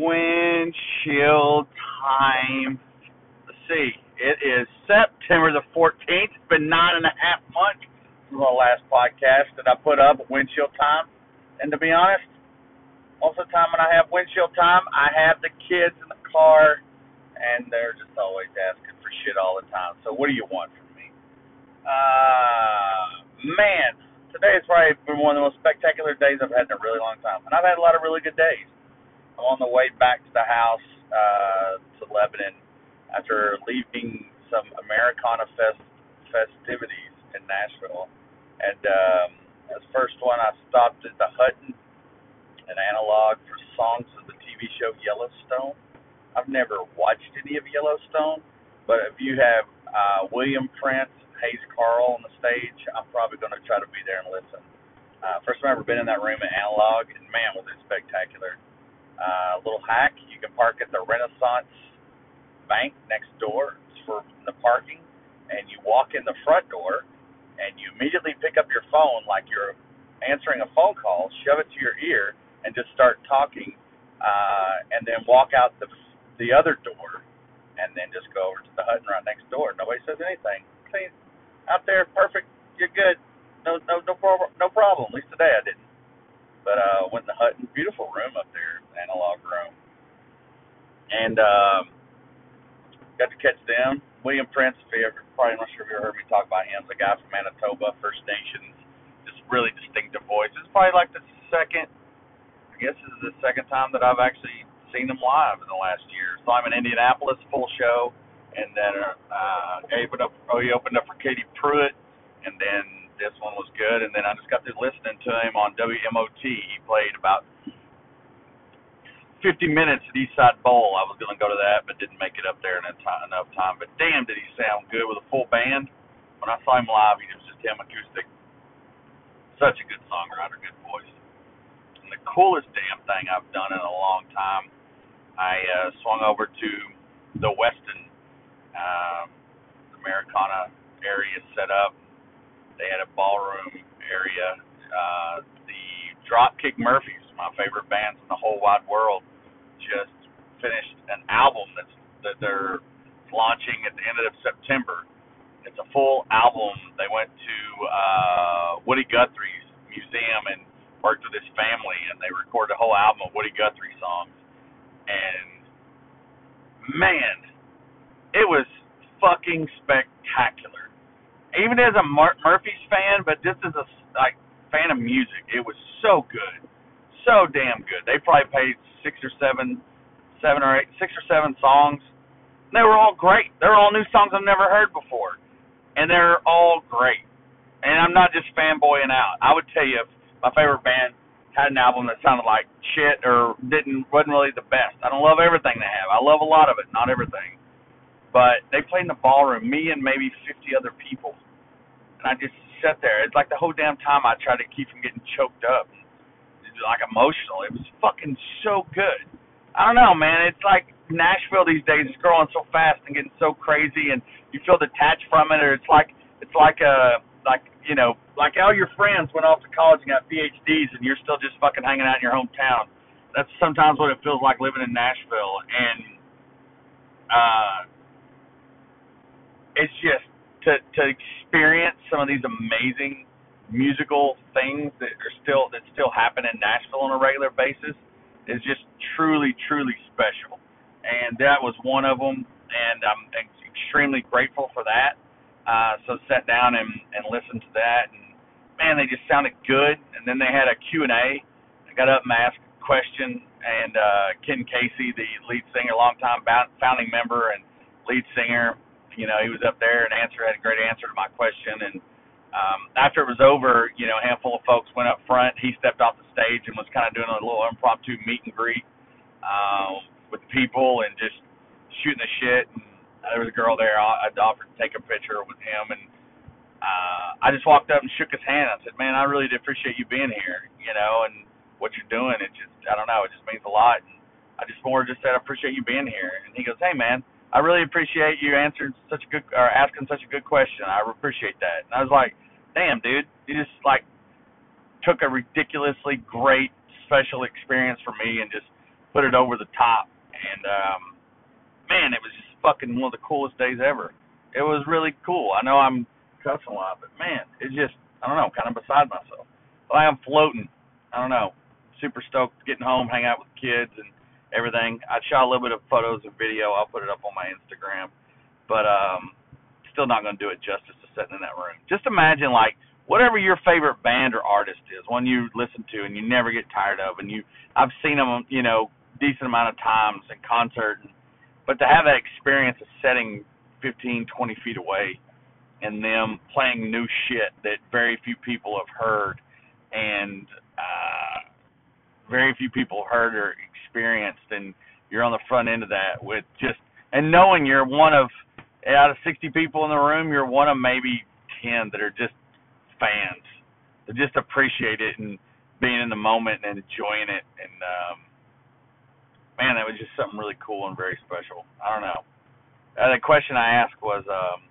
windshield time. Let's see. It is September the 14th. It's been nine and a half months from the last podcast that I put up windshield time. And to be honest, most of the time when I have windshield time, I have the kids in the car, and they're just always asking for shit all the time. So what do you want from me? Uh, man, today has probably been one of the most spectacular days I've had in a really long time, and I've had a lot of really good days. On the way back to the house uh, to Lebanon after leaving some Americana fest festivities in Nashville, and um, as first one I stopped at the Hutton an analog for songs of the TV show Yellowstone. I've never watched any of Yellowstone, but if you have uh, William Prince, Hayes Carll on the stage, I'm probably going to try to be there and listen. Uh, first time I've ever been in that room at Analog, and man, was it spectacular. Uh, little hack, you can park at the Renaissance Bank next door for the parking, and you walk in the front door, and you immediately pick up your phone like you're answering a phone call, shove it to your ear, and just start talking, uh, and then walk out the the other door, and then just go over to the Hutton right next door. Nobody says anything. Clean out there, perfect. You're good. No, no, no problem. No problem. At least today I didn't. But uh, went in the Hutton, beautiful room up there, analog room, and um, got to catch them. William Prince, if you ever, probably not sure if you ever heard me talk about him, the guy from Manitoba, First Nations, just really distinctive voice. It's probably like the second I guess this is the second time that I've actually seen him live in the last year. Saw him in Indianapolis, full show, and then uh, opened up. Oh, he opened up for Katie Pruitt, and then this one was good. And then I just got through listening to him on WMOT. He played about 50 minutes at Eastside Bowl. I was going to go to that, but didn't make it up there in enough time. But damn, did he sound good with a full band. When I saw him live, he was just him acoustic. Such a good songwriter, good voice And the coolest damn thing I've done in a long time. I uh, swung over to the Westin um, Americana area set up. They had a ballroom area. Uh, the Dropkick Murphys, my favorite bands in the whole wide world, just finished an album that's that they're launching at the end of September. It's a full album. They went to uh, Woody Guthrie's museum and worked with his family, and they recorded a whole album of Woody Guthrie songs. And man, it was fucking spectacular. Even as a Mar- Murphys fan, but just as a like fan of music, it was so good, so damn good. They probably played six or seven, seven or eight, six or seven songs. They were all great. They were all new songs I've never heard before, and they're all great. And I'm not just fanboying out. I would tell you, if my favorite band had an album that sounded like shit or didn't wasn't really the best. I don't love everything they have. I love a lot of it, not everything. But they played in the ballroom, me and maybe 50 other people, and I just sat there. It's like the whole damn time I tried to keep from getting choked up, like emotional. It was fucking so good. I don't know, man. It's like Nashville these days is growing so fast and getting so crazy, and you feel detached from it, or it's like it's like a like you know, like all your friends went off to college and got PhDs, and you're still just fucking hanging out in your hometown. That's sometimes what it feels like living in Nashville, and uh, it's just to to experience some of these amazing musical things that are still that still happen in Nashville on a regular basis is just truly truly special, and that was one of them, and I'm extremely grateful for that uh, so sat down and, and listened to that, and man, they just sounded good. And then they had a Q and A. I got up and asked a question, and uh, Ken Casey, the lead singer, longtime founding member and lead singer, you know, he was up there and answer had a great answer to my question. And um, after it was over, you know, a handful of folks went up front. He stepped off the stage and was kind of doing a little impromptu meet and greet um, with people and just shooting the shit. And there was a girl there. I offered to take a picture with him, and uh, I just walked up and shook his hand. I said, "Man, I really appreciate you being here, you know, and what you're doing. It just, I don't know, it just means a lot." And I just more just said, "I appreciate you being here." And he goes, "Hey, man, I really appreciate you answering such a good or asking such a good question. I appreciate that." And I was like, "Damn, dude, you just like took a ridiculously great special experience for me and just put it over the top, and um, man, it was just fucking one of the coolest days ever. It was really cool. I know I'm cussing a lot, but man, it's just I don't know, kind of beside myself. Like I'm floating. I don't know. Super stoked getting home, hang out with the kids and everything. I shot a little bit of photos and video. I'll put it up on my Instagram, but um, still not going to do it justice to sitting in that room. Just imagine like whatever your favorite band or artist is, one you listen to and you never get tired of, and you I've seen them, you know, decent amount of times in concert, but to have that experience of setting 15, 20 feet away and them playing new shit that very few people have heard and uh, very few people heard or experienced, and you're on the front end of that with just and knowing you're one of out of 60 people in the room, you're one of maybe 10 that are just fans that just appreciate it and being in the moment and enjoying it. And um, man, that was just something really cool and very special. I don't know. Uh, the question I asked was, um,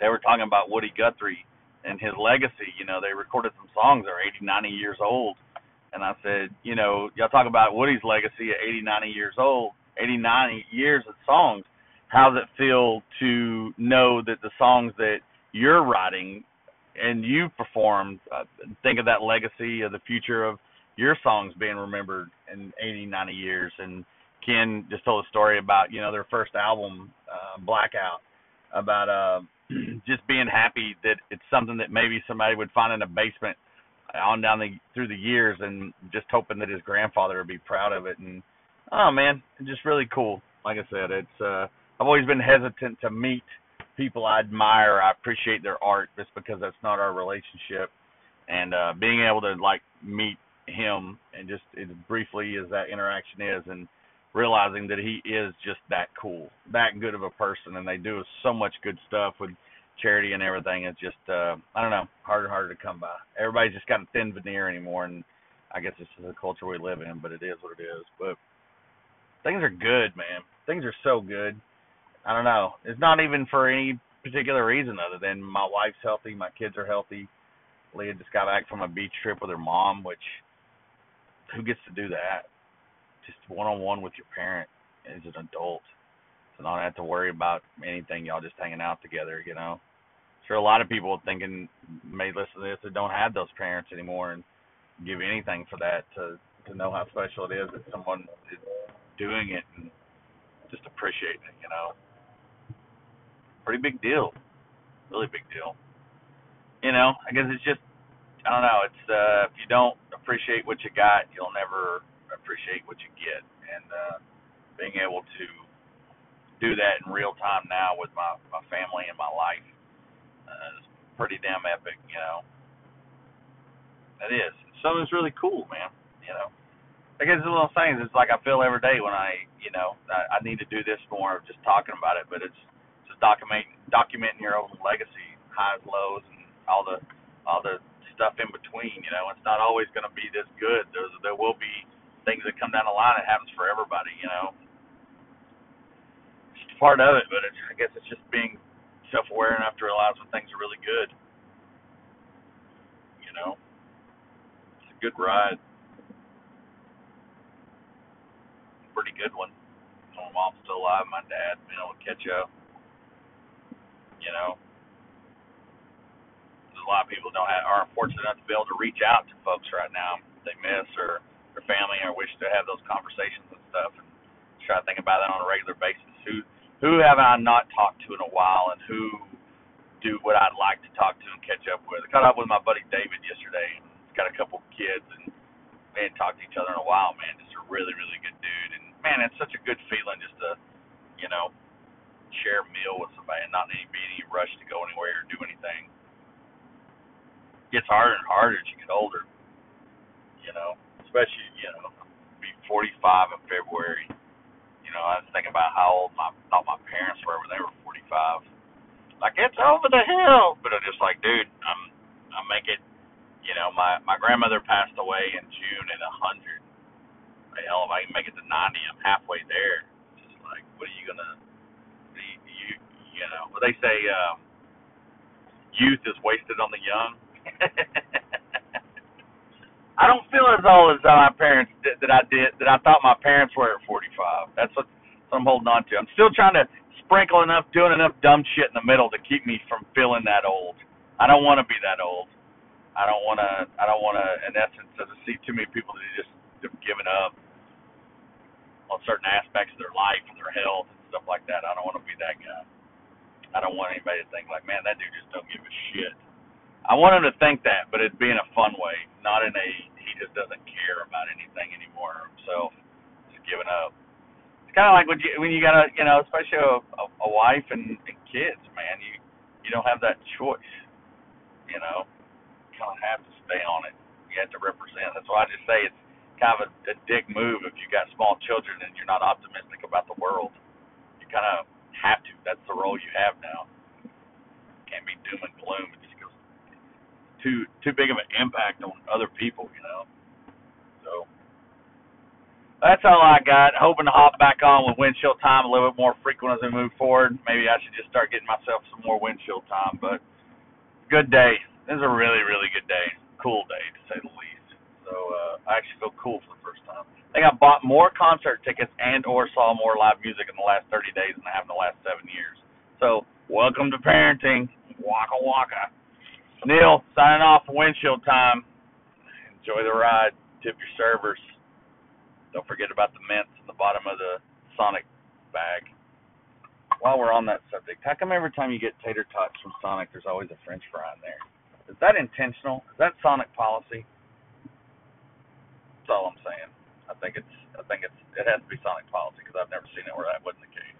they were talking about Woody Guthrie and his legacy. You know, they recorded some songs that are 80, 90 years old. And I said, you know, y'all talk about Woody's legacy at 80, 90 years old, 80, 90 years of songs. How does it feel to know that the songs that you're writing and you performed, uh, think of that legacy of the future of your songs being remembered in 80, 90 years. And Ken just told a story about, you know, their first album, uh, Blackout, about, uh, just being happy that it's something that maybe somebody would find in a basement on down the through the years, and just hoping that his grandfather would be proud of it. And oh man, just really cool. Like I said, it's uh, I've always been hesitant to meet people I admire. I appreciate their art just because that's not our relationship. And uh, being able to like meet him and just as briefly as that interaction is, and realizing that he is just that cool, that good of a person, and they do so much good stuff with charity and everything. It's just uh, I don't know, harder and harder to come by. Everybody's just got a thin veneer anymore, and I guess it's just the culture we live in. But it is what it is. But things are good, man. Things are so good. I don't know. It's not even for any particular reason other than my wife's healthy, my kids are healthy. Leah just got back from a beach trip with her mom, which who gets to do that? just one on one with your parent as an adult. So not have to worry about anything, y'all just hanging out together, you know. Sure a lot of people thinking may listen to this that don't have those parents anymore and give anything for that to to know how special it is that someone is doing it and just appreciating it, you know. Pretty big deal. Really big deal. You know, I guess it's just I don't know, it's uh if you don't appreciate what you got, you'll never appreciate what you get, and uh, being able to do that in real time now with my my family and my life uh, is pretty damn epic, you know. It is. Something's really cool, man. You know. I guess it's one of those things. It's like I feel every day when I, you know, I, I need to do this more. Of just talking about it, but it's just documenting documenting your own legacy, highs, lows, and all the all the stuff in between. You know, it's not always going to be this good. There's there will be things that come down the line. It happens for everybody, you know. Part of it, but it's, I guess it's just being self-aware enough to realize when things are really good. You know, it's a good ride, pretty good one. My mom's still alive. My dad, being able to catch up. You know, a lot of people don't have, are fortunate enough to be able to reach out to folks right now they miss or their family or wish to have those conversations and stuff and try to think about that on a regular basis. Who who have I not talked to in a while and who do what I'd like to talk to and catch up with. I caught up with my buddy David yesterday and got a couple kids and hadn't talked to each other in a while, man. Just a really, really good dude and man, it's such a good feeling just to, you know, share a meal with somebody and not any be any rush to go anywhere or do anything. Gets harder and harder as you get older. You know especially you know be 45 in February. You know, I was thinking about how old my thought my parents were when they were 45. Like it's over the hill, but I'm just like, dude, I'm I'm making. You know, my my grandmother passed away in June at 100. Hell, if I can make it to 90, I'm halfway there. Just like, what are you gonna? You you, you know, what they say, um, youth is wasted on the young. I don't feel as old as my parents did, that I did that I thought my parents were at 45. That's what, what I'm holding on to. I'm still trying to sprinkle enough, doing enough dumb shit in the middle to keep me from feeling that old. I don't want to be that old. I don't want to. I don't want to. In essence, to see too many people that just have given up on certain aspects of their life and their health and stuff like that. I don't want to be that guy. I don't want anybody to think like, man, that dude just don't give a shit. I want him to think that, but it'd be in a fun way, not in a he just doesn't care about anything anymore himself, just giving up. It's kind of like when you when you got a you know, especially a, a, a wife and, and kids, man. You you don't have that choice. You know, kind of have to stay on it. You have to represent. That's why I just say it's kind of a, a dick move if you got small children and you're not optimistic about the world. You kind of have to. That's the role you have now. Can't be doom and gloom. It just goes too too big of an impact on other people, you know. So that's all I got. Hoping to hop back on with windshield time a little bit more frequent as we move forward. Maybe I should just start getting myself some more windshield time. But good day. This is a really really good day. Cool day to say the least. So uh, I actually feel cool for the first time. I think I bought more concert tickets and or saw more live music in the last 30 days than I have in the last seven years. So welcome to parenting. Waka waka. Neil signing off for windshield time. Enjoy the ride. Tip your servers. Don't forget about the mints in the bottom of the Sonic bag. While we're on that subject, how come every time you get tater tots from Sonic, there's always a French fry in there? Is that intentional? Is that Sonic policy? That's all I'm saying. I think it's I think it's it has to be Sonic policy because I've never seen it where that wasn't the case.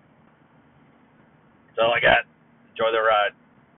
That's all I got. Enjoy the ride.